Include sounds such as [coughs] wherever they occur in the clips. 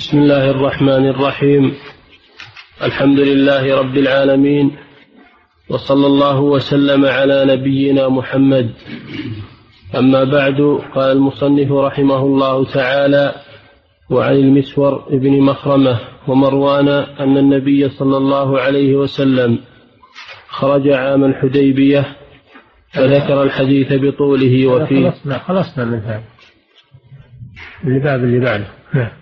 بسم الله الرحمن الرحيم. الحمد لله رب العالمين وصلى الله وسلم على نبينا محمد. أما بعد قال المصنف رحمه الله تعالى وعن المسور بن مخرمة ومروان أن النبي صلى الله عليه وسلم خرج عام الحديبية فذكر الحديث بطوله وفيه. خلصنا خلصنا من هذا الباب اللي بعده. نعم.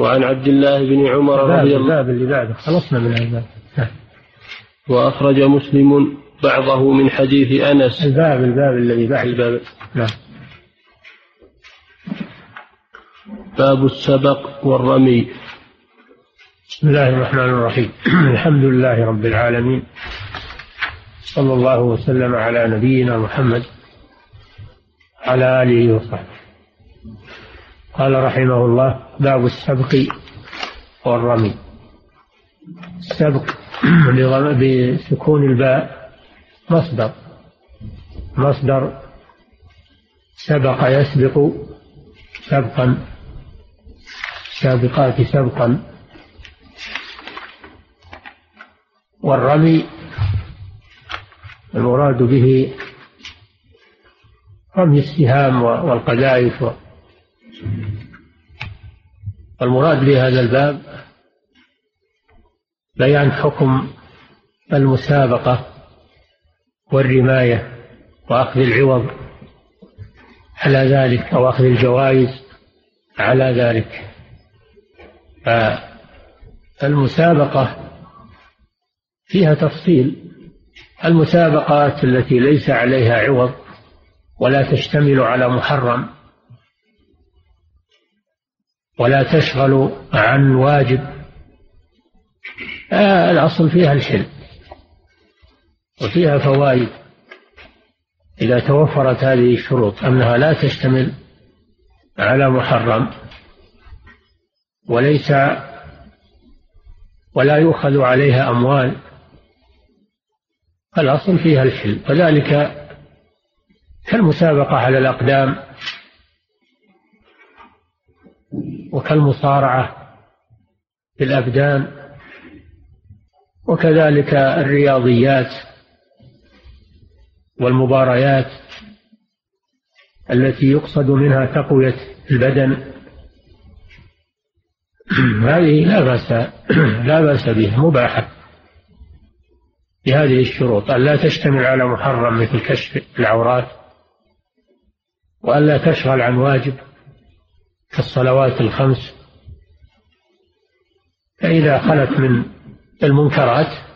وعن عبد الله بن عمر رضي الله الباب اللي بعده. خلصنا من هذا. الباب نعم. وأخرج مسلم بعضه من حديث أنس. الباب الباب الذي بعد الباب. نعم. باب السبق والرمي. بسم الله الرحمن الرحيم. [clears throat] الحمد لله رب العالمين. صلى الله وسلم على نبينا محمد. على آله وصحبه. قال رحمه الله باب السبق والرمي. السبق بسكون الباء مصدر. مصدر سبق يسبق سبقا. سابقات سبقا. والرمي المراد به رمي السهام والقذائف والمراد بهذا الباب بيان حكم المسابقة والرماية وأخذ العوض على ذلك أو أخذ الجوائز على ذلك. فالمسابقة فيها تفصيل. المسابقات التي ليس عليها عوض ولا تشتمل على محرم ولا تشغل عن واجب. آه الأصل فيها الحل وفيها فوائد. إذا توفرت هذه الشروط أنها لا تشتمل على محرم وليس ولا يؤخذ عليها أموال الأصل فيها الحل وذلك كالمسابقة على الأقدام. وكالمصارعة في الأبدان وكذلك الرياضيات والمباريات التي يقصد منها تقوية البدن. [clears throat] هذه لا بأس [clears throat] لا بأس بها مباحة بهذه الشروط. أن لا تشتمل على محرم مثل كشف العورات وأن لا تشغل عن واجب. كالصلوات الخمس فإذا خلت من المنكرات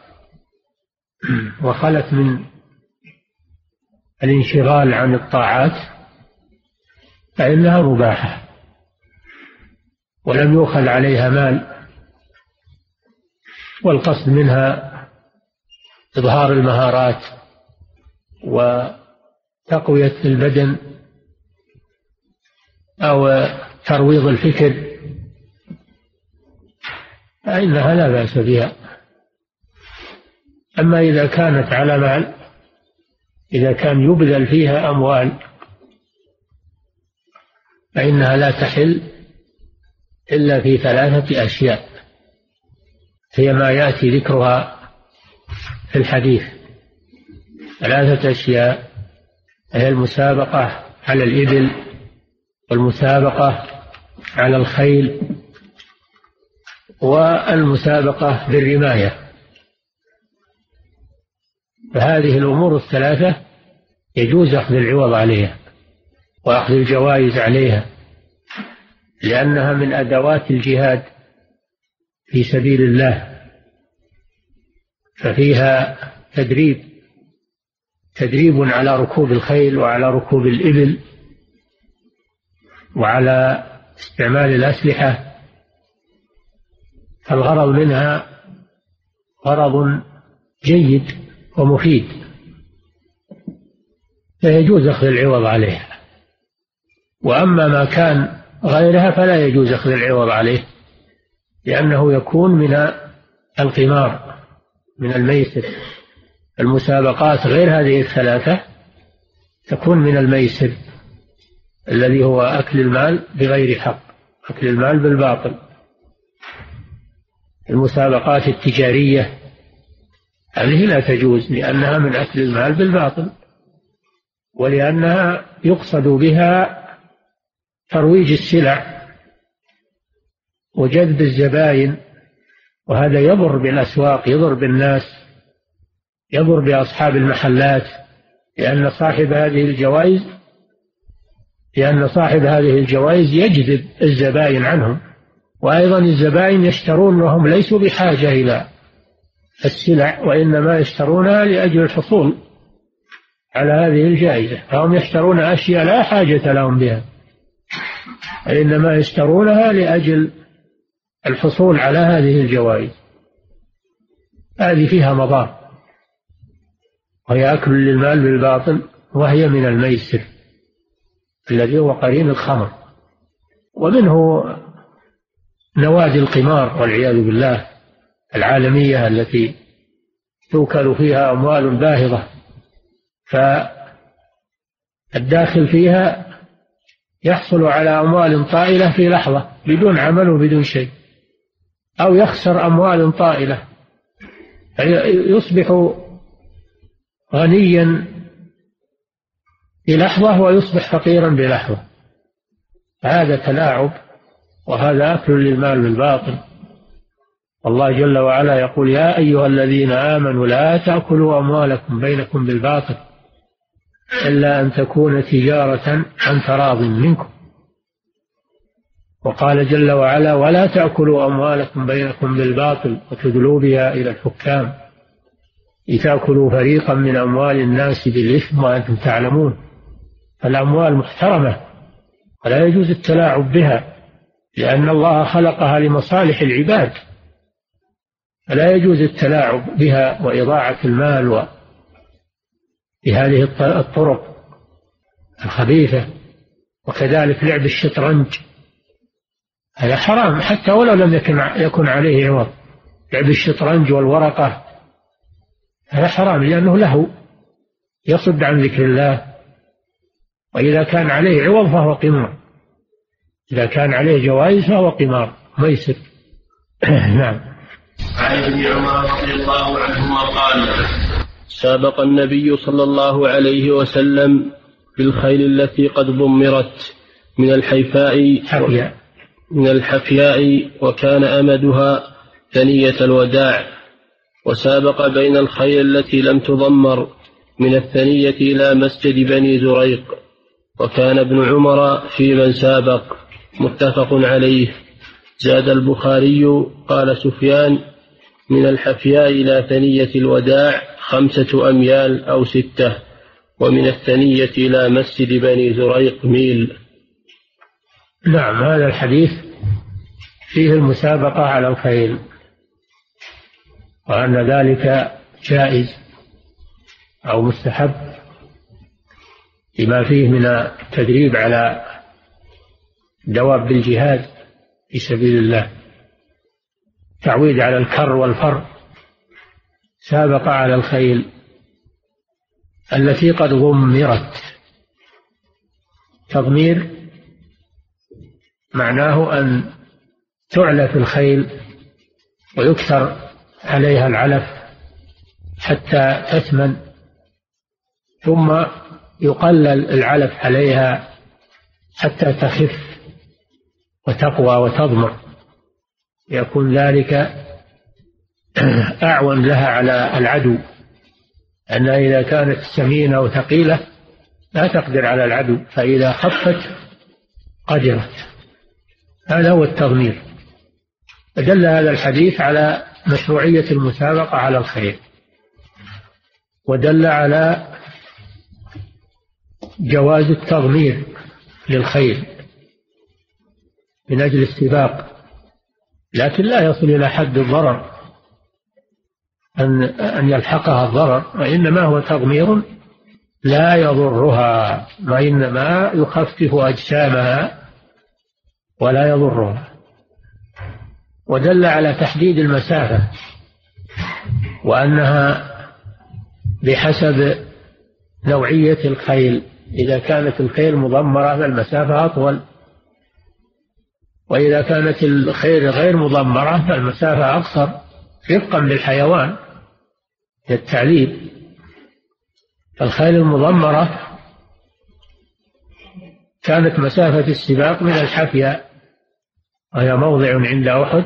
وخلت من الانشغال عن الطاعات فإنها مباحة. ولم يؤخذ عليها مال والقصد منها إظهار المهارات وتقوية البدن أو ترويض الفكر فإنها لا بأس بها. أما إذا كانت على مال إذا كان يبذل فيها أموال فإنها لا تحل إلا في ثلاثة أشياء. هي ما يأتي ذكرها في الحديث. ثلاثة أشياء هي المسابقة على الإبل والمسابقة على الخيل والمسابقة بالرماية. فهذه الأمور الثلاثة يجوز أخذ العوض عليها وأخذ الجوائز عليها لأنها من أدوات الجهاد في سبيل الله. ففيها تدريب تدريب على ركوب الخيل وعلى ركوب الإبل وعلى استعمال الأسلحة فالغرض منها غرض جيد ومفيد فيجوز أخذ العوض عليها. وأما ما كان غيرها فلا يجوز أخذ العوض عليه لأنه يكون من القمار من الميسر. المسابقات غير هذه الثلاثة تكون من الميسر. الذي هو أكل المال بغير حق أكل المال بالباطل. المسابقات التجارية هذه لا تجوز لأنها من أكل المال بالباطل ولأنها يقصد بها ترويج السلع وجذب الزباين وهذا يضر بالأسواق يضر بالناس يضر بأصحاب المحلات لأن صاحب هذه الجوائز لأن صاحب هذه الجوائز يجذب الزبائن عنهم وأيضا الزبائن يشترون وهم ليسوا بحاجة إلى السلع وإنما يشترونها لأجل الحصول على هذه الجائزة فهم يشترون أشياء لا حاجة لهم بها وإنما يشترونها لأجل الحصول على هذه الجوائز. هذه فيها مضار وهي أكل للمال بالباطل وهي من الميسر. الذي هو قرين الخمر. ومنه نوادي القمار والعياذ بالله العالمية التي توكل فيها أموال باهظة. فالداخل فيها يحصل على أموال طائلة في لحظة بدون عمل وبدون شيء. أو يخسر أموال طائلة. يصبح غنيا بلحظة ويصبح فقيرا بلحظة. هذا تلاعب وهذا أكل للمال بالباطل. الله جل وعلا يقول يا أيها الذين آمنوا لا تأكلوا أموالكم بينكم بالباطل إلا أن تكون تجارة عن تراض منكم. وقال جل وعلا ولا تأكلوا أموالكم بينكم بالباطل وتدلوا بها إلى الحكام لتأكلوا فريقا من أموال الناس بالإثم وأنتم تعلمون. الأموال محترمة ولا يجوز التلاعب بها لأن الله خلقها لمصالح العباد. فلا يجوز التلاعب بها وإضاعة المال و بهذه الطرق الخبيثة وكذلك لعب الشطرنج. هذا حرام حتى ولو لم يكن يكن عليه عوض. لعب الشطرنج والورقة هذا حرام لأنه له يصد عن ذكر الله. وإذا كان عليه عوض فهو قمار. إذا كان عليه جوائز فهو قمار ميسر [coughs] نعم. عن ابن عمر رضي الله عنهما قال سابق النبي صلى الله عليه وسلم بالخيل التي قد ضمرت من الحيفاء حفياء. من الحفياء وكان أمدها ثنية الوداع. وسابق بين الخيل التي لم تضمر من الثنية إلى مسجد بني زريق. وكان ابن عمر في من سابق متفق عليه. زاد البخاري قال سفيان من الحفياء إلى ثنية الوداع خمسة أميال أو ستة ومن الثنية إلى مسجد بني زريق ميل. نعم هذا الحديث فيه المسابقة على الخيل وأن ذلك جائز أو مستحب. لما فيه من التدريب على دواب الجهاد في سبيل الله. تعويد على الكر والفر. سابق على الخيل التي قد ضمرت تضمير معناه أن تعلف الخيل ويكثر عليها العلف حتى تثمن. ثم يقلل العلف عليها حتى تخف وتقوى وتضمر. يكون ذلك أعون لها على العدو. أنها إذا كانت سمينة وثقيلة لا تقدر على العدو فإذا خفت قدرت. هذا هو التضمير. فدل هذا الحديث على مشروعية المسابقة على الخير. ودل على جواز التضمير للخير من أجل السباق لكن لا يصل إلى حد الضرر أن أن يلحقها الضرر وإنما هو تضمير لا يضرها وإنما يخفف أجسامها ولا يضرها. ودل على تحديد المسافة وأنها بحسب نوعية الخيل. إذا كانت الخيل مضمرة فالمسافة أطول. وإذا كانت الخيل غير مضمرة فالمسافة أقصر رفقا بالحيوان للتعليم. الخيل المضمرة كانت مسافة السباق من الحفيا وهي موضع عند أحد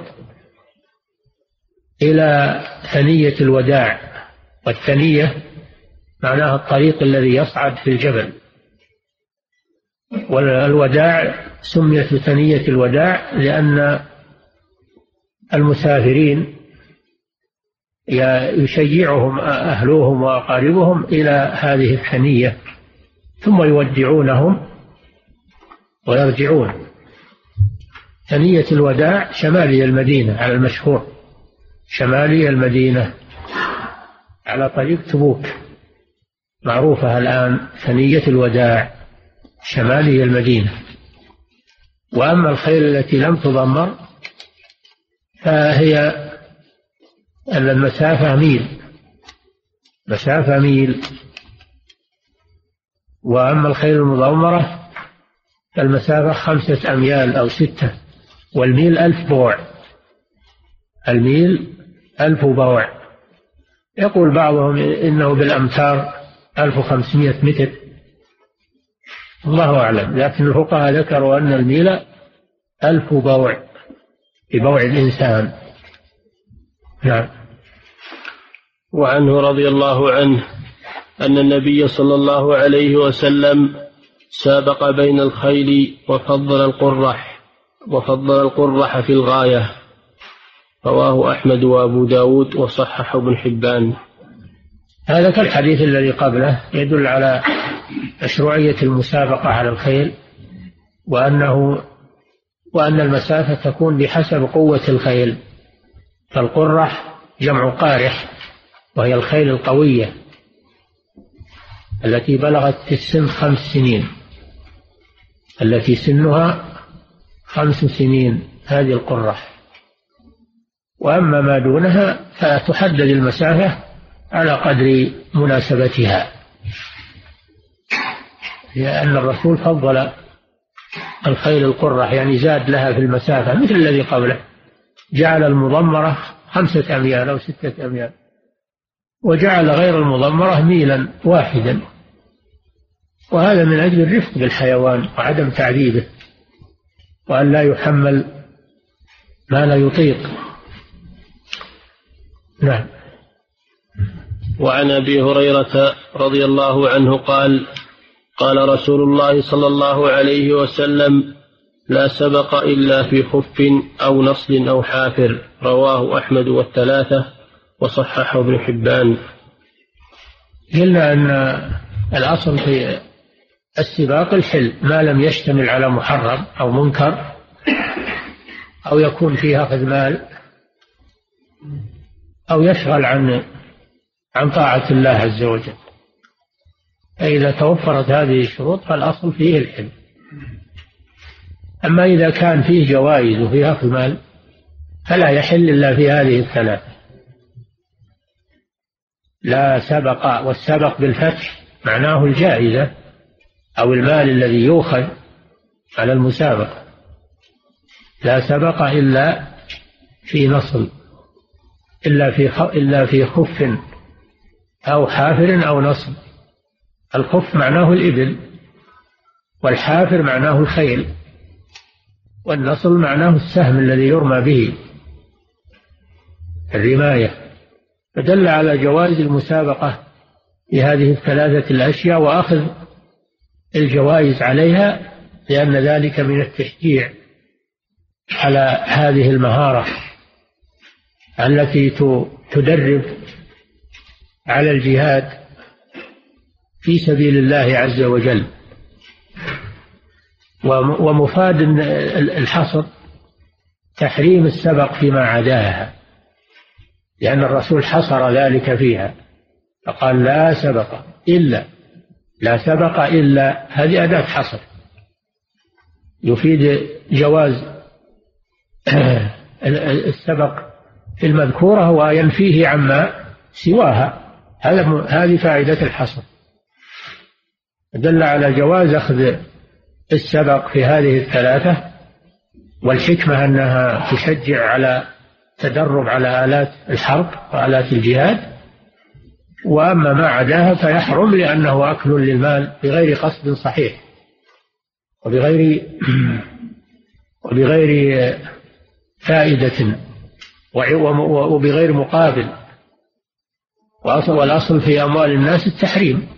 إلى ثنية الوداع. والثنية معناها الطريق الذي يصعد في الجبل. والوداع سميت بثنية الوداع لأن المسافرين يشيعهم أهلهم وأقاربهم إلى هذه الثنية ثم يودعونهم ويرجعون. ثنية الوداع شمالي المدينة على المشهور. شمالي المدينة على طريق تبوك. معروفة الآن ثنية الوداع. شمالي المدينة. وأما الخيل التي لم تضمر فهي المسافة ميل. مسافة ميل. وأما الخيل المضمرة فالمسافة خمسة أميال أو ستة والميل ألف بوع. الميل ألف بوع. يقول بعضهم إنه بالأمتار ألف وخمسمائة متر. الله أعلم. لكن الفقهاء ذكروا أن الميل ألف بوع ببوع الإنسان. نعم. وعنه رضي الله عنه أن النبي صلى الله عليه وسلم سابق بين الخيل وفضل القرح وفضل القرح في الغاية. رواه أحمد وأبو داود وصححه ابن حبان. هذا كالحديث الذي قبله يدل على مشروعية المسابقة على الخيل وأنه وأن المسافة تكون بحسب قوة الخيل. فالقرح جمع قارح وهي الخيل القوية التي بلغت في السن خمس سنين. التي سنها خمس سنين هذه القرح. وأما ما دونها فتحدد المسافة على قدر مناسبتها. لأن الرسول فضل الخيل القرح يعني زاد لها في المسافة مثل الذي قبله. جعل المضمرة خمسة أميال أو ستة أميال وجعل غير المضمرة ميلا واحدا. وهذا من أجل الرفق بالحيوان وعدم تعذيبه وأن لا يحمل ما لا يطيق. نعم. وعن أبي هريرة رضي الله عنه قال قال رسول الله صلى الله عليه وسلم لا سبق إلا في خف أو نصل أو حافر. رواه أحمد والثلاثة وصححه ابن حبان. قلنا أن الاصل في السباق الحل ما لم يشتمل على محرم أو منكر أو يكون فيه أخذ مال أو يشغل عن عن طاعة الله عز وجل. فإذا توفرت هذه الشروط فالأصل فيه الحل أما إذا كان فيه جوائز وفيه أخذ مال فلا يحل إلا في هذه الثلاثة. لا سبق والسبق بالفتح معناه الجائزة أو المال الذي يؤخذ على المسابقة. لا سبق إلا في نصل إلا في إلا في خف أو حافر أو نصب. الخف معناه الإبل والحافر معناه الخيل والنصل معناه السهم الذي يرمى به. الرماية فدل على جواز المسابقة في هذه الثلاثة الأشياء وأخذ الجوائز عليها لأن ذلك من التشجيع على هذه المهارة التي تدرب على الجهاد. في سبيل الله عز وجل. ومفاد الحصر تحريم السبق فيما عداها لأن الرسول حصر ذلك فيها فقال لا سبق إلا لا سبق إلا هذه أداة حصر. يفيد جواز [coughs] السبق في المذكورة وينفيه عما سواها. هذه فائدة الحصر. دل على جواز أخذ السبق في هذه الثلاثة والحكمة أنها تشجع على تدرب على آلات الحرب وآلات الجهاد وأما ما عداها فيحرم لأنه أكل للمال بغير قصد صحيح وبغير [clears throat] وبغير فائدة وبغير مقابل والأصل في أموال الناس التحريم.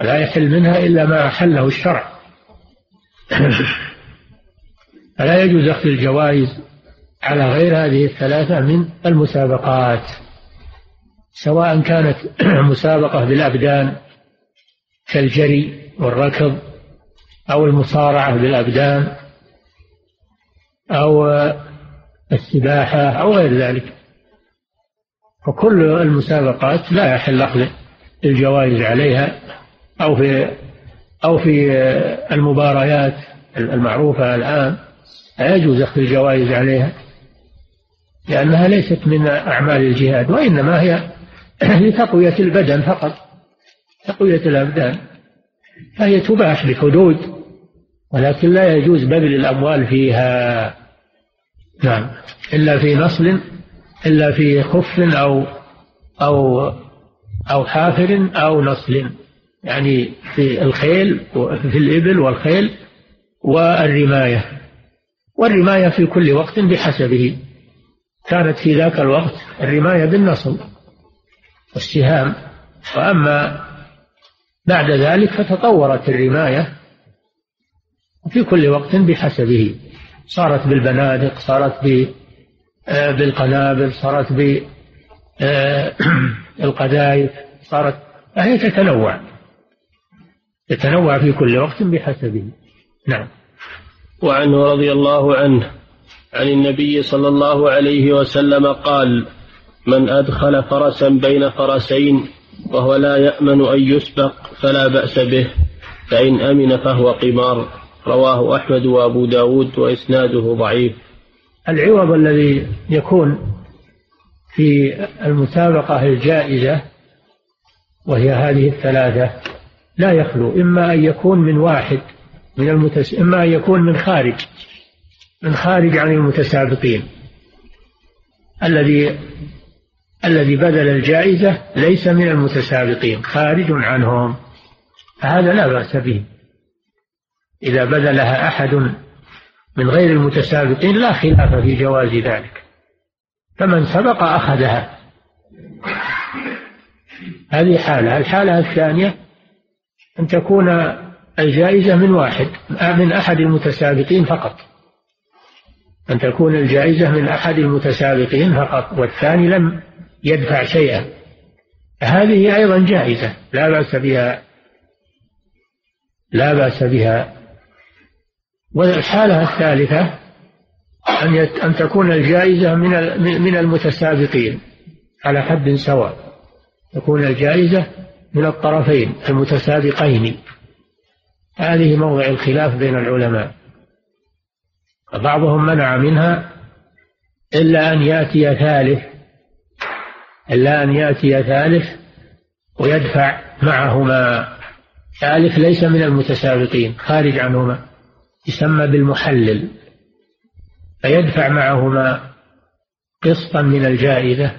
لا يحل منها إلا ما أحله الشرع. [clears throat] فلا يجوز أخذ الجوائز على غير هذه الثلاثة من المسابقات سواء كانت [clears throat] مسابقة بالأبدان كالجري والركض أو المصارعة بالأبدان أو السباحة أو غير ذلك. فكل المسابقات لا يحل أخذ الجوائز عليها. أو في أو في المباريات المعروفة الآن لا يجوز أخذ الجوائز عليها لأنها ليست من أعمال الجهاد وإنما هي [clears throat] لتقوية البدن فقط تقوية الأبدان فهي تباح بحدود ولكن لا يجوز بذل الأموال فيها. نعم إلا في نصل إلا في خف أو أو أو حافر أو نصل. يعني في الخيل في الإبل والخيل والرماية. والرماية في كل وقت بحسبه. كانت في ذاك الوقت الرماية بالنصل والسهام. وأما بعد ذلك فتطورت الرماية في كل وقت بحسبه. صارت بالبنادق صارت آه، بالقنابل صارت بالقذائف آه، [clears throat] صارت فهي تتنوع. تتنوع في كل وقت بحسبه. نعم. وعنه رضي الله عنه عن النبي صلى الله عليه وسلم قال من أدخل فرسا بين فرسين وهو لا يأمن أن يسبق فلا بأس به فإن أمن فهو قمار. رواه أحمد وأبو داود وإسناده ضعيف. العوض الذي يكون في المسابقة الجائزة وهي هذه الثلاثة لا يخلو إما أن يكون من واحد من المتس... إما أن يكون من خارج من خارج عن المتسابقين. الذي الذي بذل الجائزة ليس من المتسابقين خارج عنهم. فهذا لا بأس به. إذا بذلها أحد من غير المتسابقين لا خلاف في جواز ذلك. فمن سبق أخذها. هذه حالة. الحالة الثانية أن تكون الجائزة من واحد من أحد المتسابقين فقط. أن تكون الجائزة من أحد المتسابقين فقط والثاني لم يدفع شيئا. هذه أيضا جائزة لا بأس بها لا بأس بها. والحالة الثالثة أن أن تكون الجائزة من من المتسابقين على حد سواء. تكون الجائزة من الطرفين المتسابقين. هذه موضع الخلاف بين العلماء. بعضهم منع منها إلا أن يأتي ثالث إلا أن يأتي ثالث ويدفع معهما. ثالث ليس من المتسابقين خارج عنهما يسمى بالمحلل. فيدفع معهما قسطا من الجائزة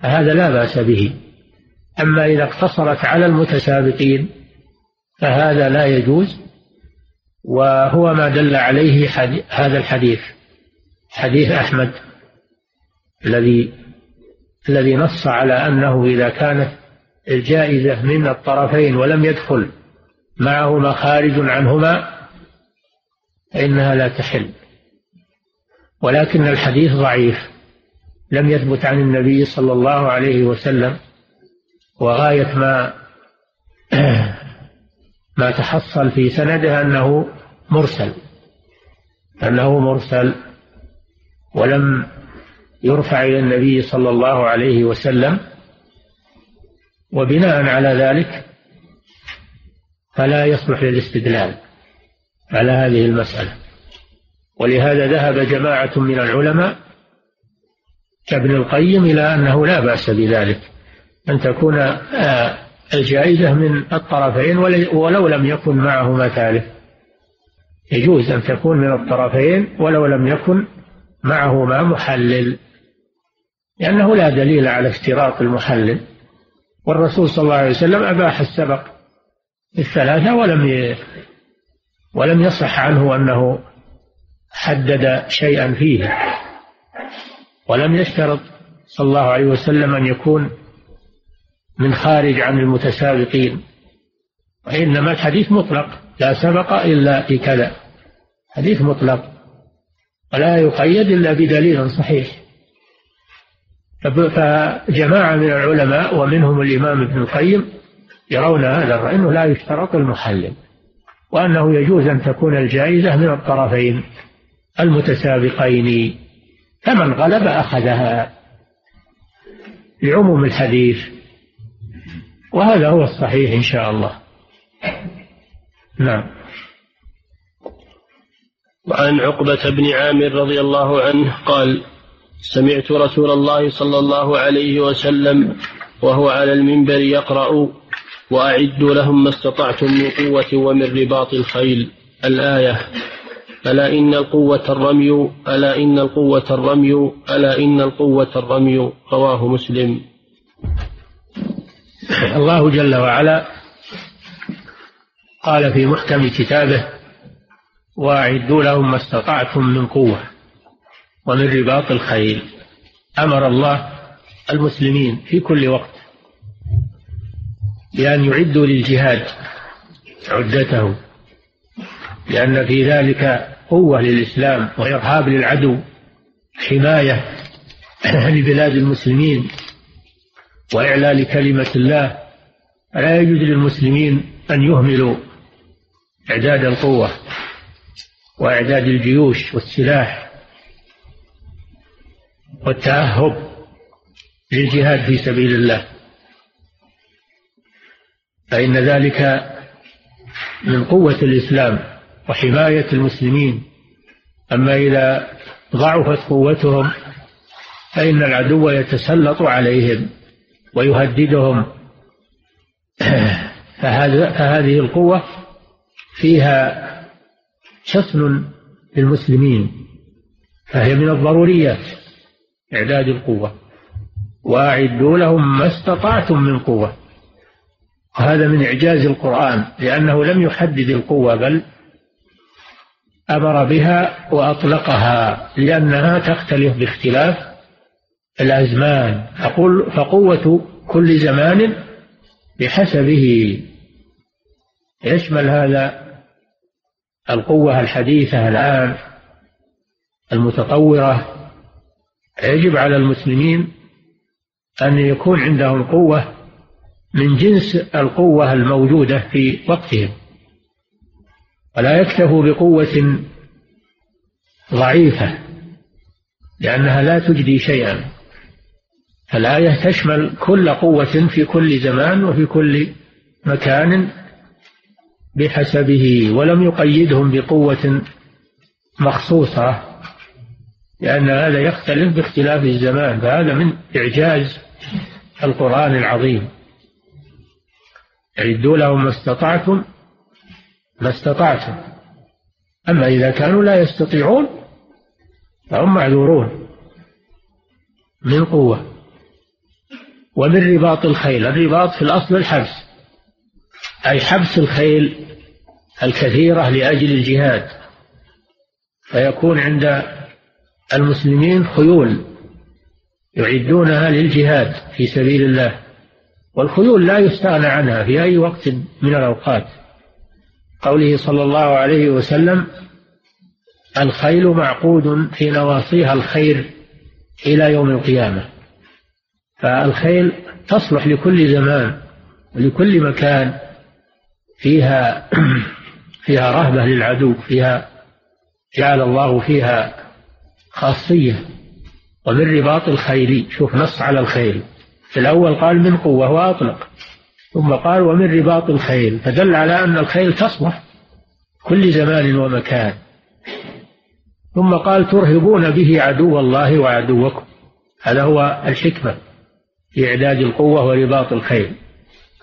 فهذا لا بأس به. أما إذا اقتصرت على المتسابقين فهذا لا يجوز وهو ما دل عليه هذا الحديث حديث أحمد الذي الذي نص على أنه إذا كانت الجائزة من الطرفين ولم يدخل معهما خارج عنهما فإنها لا تحل. ولكن الحديث ضعيف لم يثبت عن النبي صلى الله عليه وسلم وغاية ما [clears throat] ما تحصل في سنده أنه مرسل أنه مرسل ولم يرفع إلى النبي صلى الله عليه وسلم. وبناء على ذلك فلا يصلح للاستدلال على هذه المسألة. ولهذا ذهب جماعة من العلماء كابن القيم إلى أنه لا بأس بذلك. أن تكون آه، الجائزة من الطرفين ولو لم يكن معهما ثالث. يجوز أن تكون من الطرفين ولو لم يكن معهما محلل لأنه لا دليل على اشتراط المحلل. والرسول صلى الله عليه وسلم أباح السبق الثلاثة ولم ي... ولم يصح عنه أنه حدد شيئا فيه. ولم يشترط صلى الله عليه وسلم أن يكون من خارج عن المتسابقين. وإنما الحديث مطلق لا سبق إلا في كذا. حديث مطلق. ولا يقيد إلا بدليل صحيح. فجماعة من العلماء ومنهم الإمام ابن القيم يرون هذا أنه لا يشترط المحلل وأنه يجوز أن تكون الجائزة من الطرفين المتسابقين فمن غلب أخذها لعموم الحديث. وهذا هو الصحيح إن شاء الله. نعم. وعن عقبة بن عامر رضي الله عنه قال سمعت رسول الله صلى الله عليه وسلم وهو على المنبر يقرأ وأعدوا لهم ما استطعتم من قوة ومن رباط الخيل. الآية ألا إن القوة الرمي ألا إن القوة الرمي ألا إن القوة الرمي. رواه مسلم. الله جل وعلا قال في محكم كتابه واعدوا لهم ما استطعتم من قوة ومن رباط الخيل. أمر الله المسلمين في كل وقت بأن يعدوا للجهاد عدته لأن في ذلك قوة للإسلام وإرهاب للعدو حماية لبلاد المسلمين وإعلى كلمة الله لا يجوز للمسلمين أن يهملوا إعداد القوة وإعداد الجيوش والسلاح والتأهب للجهاد في سبيل الله. فإن ذلك من قوة الإسلام وحماية المسلمين. أما إذا ضعفت قوتهم فإن العدو يتسلط عليهم. ويهددهم. [clears throat] فهذه القوة فيها حصن للمسلمين فهي من الضروريات إعداد القوة. وأعدوا لهم ما استطعتم من قوة. وهذا من إعجاز القرآن لأنه لم يحدد القوة بل أمر بها وأطلقها لأنها تختلف باختلاف الأزمان. أقول فقوة كل زمان بحسبه. يشمل هذا القوة الحديثة الآن المتطورة. يجب على المسلمين أن يكون عندهم قوة من جنس القوة الموجودة في وقتهم. ولا يكتفوا بقوة ضعيفة لأنها لا تجدي شيئا. الآية تشمل كل قوة في كل زمان وفي كل مكان بحسبه ولم يقيدهم بقوة مخصوصة لأن هذا يختلف باختلاف الزمان فهذا من إعجاز القرآن العظيم. أعدوا لهم ما استطعتم ما استطعتم. أما إذا كانوا لا يستطيعون فهم معذورون من قوة. ومن رباط الخيل الرباط في الأصل الحبس. أي حبس الخيل الكثيرة لأجل الجهاد. فيكون عند المسلمين خيول يعدونها للجهاد في سبيل الله. والخيول لا يستغنى عنها في أي وقت من الأوقات. قوله صلى الله عليه وسلم الخيل معقود في نواصيها الخير إلى يوم القيامة. فالخيل تصلح لكل زمان ولكل مكان. فيها [clears throat] فيها رهبة للعدو فيها جعل الله فيها خاصية. ومن رباط الخيل شوف نص على الخيل. في الأول قال من قوة وأطلق ثم قال ومن رباط الخيل. فدل على أن الخيل تصلح كل زمان ومكان. ثم قال ترهبون به عدو الله وعدوكم. هذا هو الحكمة. في إعداد القوة ورباط الخيل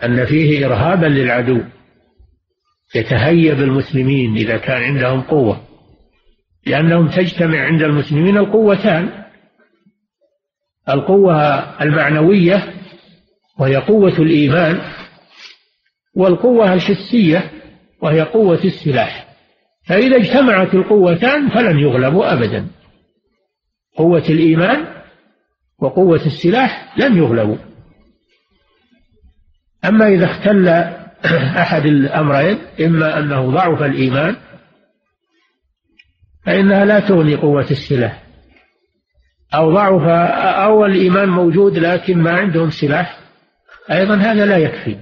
أن فيه إرهابا للعدو يتهيب المسلمين إذا كان عندهم قوة لأنهم تجتمع عند المسلمين القوتان. القوة المعنوية وهي قوة الإيمان والقوة الحسية وهي قوة السلاح. فإذا اجتمعت القوتان فلن يغلبوا أبدا. قوة الإيمان وقوة السلاح لن يغلبوا. أما إذا اختل أحد الأمرين إما أنه ضعف الإيمان فإنها لا تغني قوة السلاح. أو ضعف أو الإيمان موجود لكن ما عندهم سلاح أيضا هذا لا يكفي.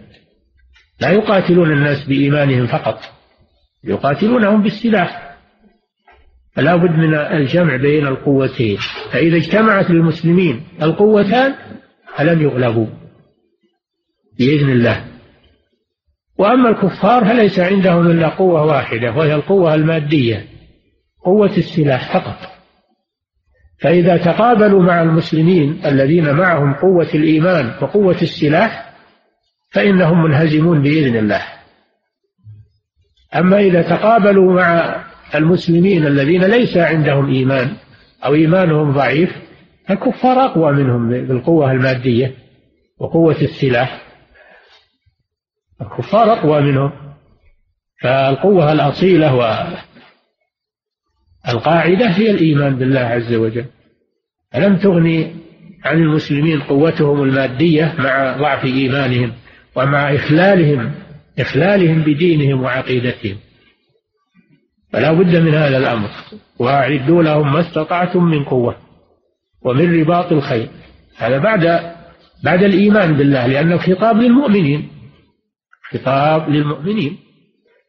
لا يقاتلون الناس بإيمانهم فقط يقاتلونهم بالسلاح. فلا بد من الجمع بين القوتين. فإذا اجتمعت للمسلمين القوتان فلن يغلبوا بإذن الله. وأما الكفار فليس عندهم إلا قوة واحدة وهي القوة المادية قوة السلاح فقط. فإذا تقابلوا مع المسلمين الذين معهم قوة الإيمان وقوة السلاح فإنهم منهزمون بإذن الله. أما إذا تقابلوا مع المسلمين الذين ليس عندهم إيمان أو إيمانهم ضعيف الكفار أقوى منهم بالقوة المادية وقوة السلاح. الكفار أقوى منهم فالقوة الأصيلة والقاعدة هي الإيمان بالله عز وجل. ألم تغني عن المسلمين قوتهم المادية مع ضعف إيمانهم ومع إخلالهم إخلالهم بدينهم وعقيدتهم؟ فلا بد من هذا الأمر. وأعدوا لهم ما استطعتم من قوة ومن رباط الخير. هذا بعد بعد الإيمان بالله لأنه خطاب للمؤمنين. خطاب للمؤمنين.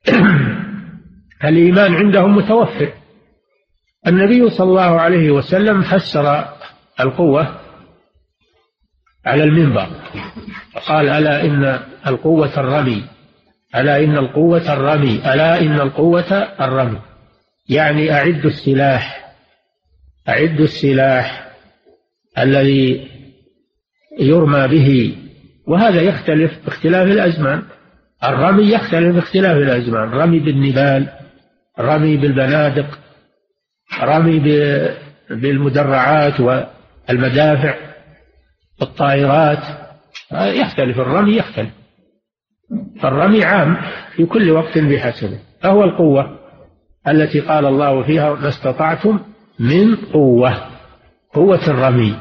[clears throat] الإيمان عندهم متوفر. النبي صلى الله عليه وسلم فسر القوة على المنبر. فقال ألا إن القوة الرمي؟ ألا إن القوة الرمي ألا إن القوة الرمي. يعني أعد السلاح أعد السلاح الذي يرمى به. وهذا يختلف باختلاف الأزمان. الرمي يختلف باختلاف الأزمان. رمي بالنبال رمي بالبنادق رمي بالمدرعات والمدافع الطائرات يختلف الرمي يختلف. فالرمي عام في كل وقت بحسبه فهو القوة التي قال الله فيها ما استطعتم من قوة قوة الرمي.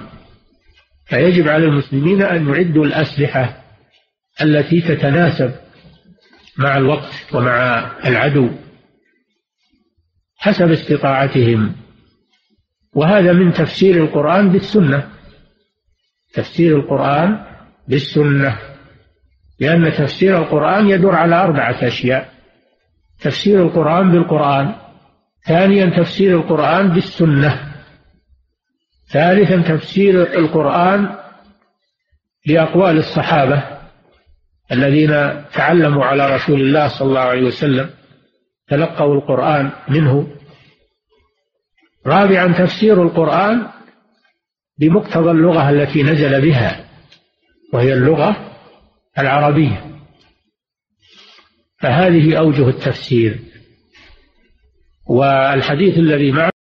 فيجب على المسلمين أن يعدوا الأسلحة التي تتناسب مع الوقت ومع العدو حسب استطاعتهم. وهذا من تفسير القرآن بالسنة. تفسير القرآن بالسنة. لأن تفسير القرآن يدور على أربعة أشياء. تفسير القرآن بالقرآن ثانيا تفسير القرآن بالسنة ثالثا تفسير القرآن بأقوال الصحابة الذين تعلموا على رسول الله صلى الله عليه وسلم تلقوا القرآن منه. رابعا تفسير القرآن بمقتضى اللغة التي نزل بها وهي اللغة العربية. فهذه أوجه التفسير. والحديث الذي معه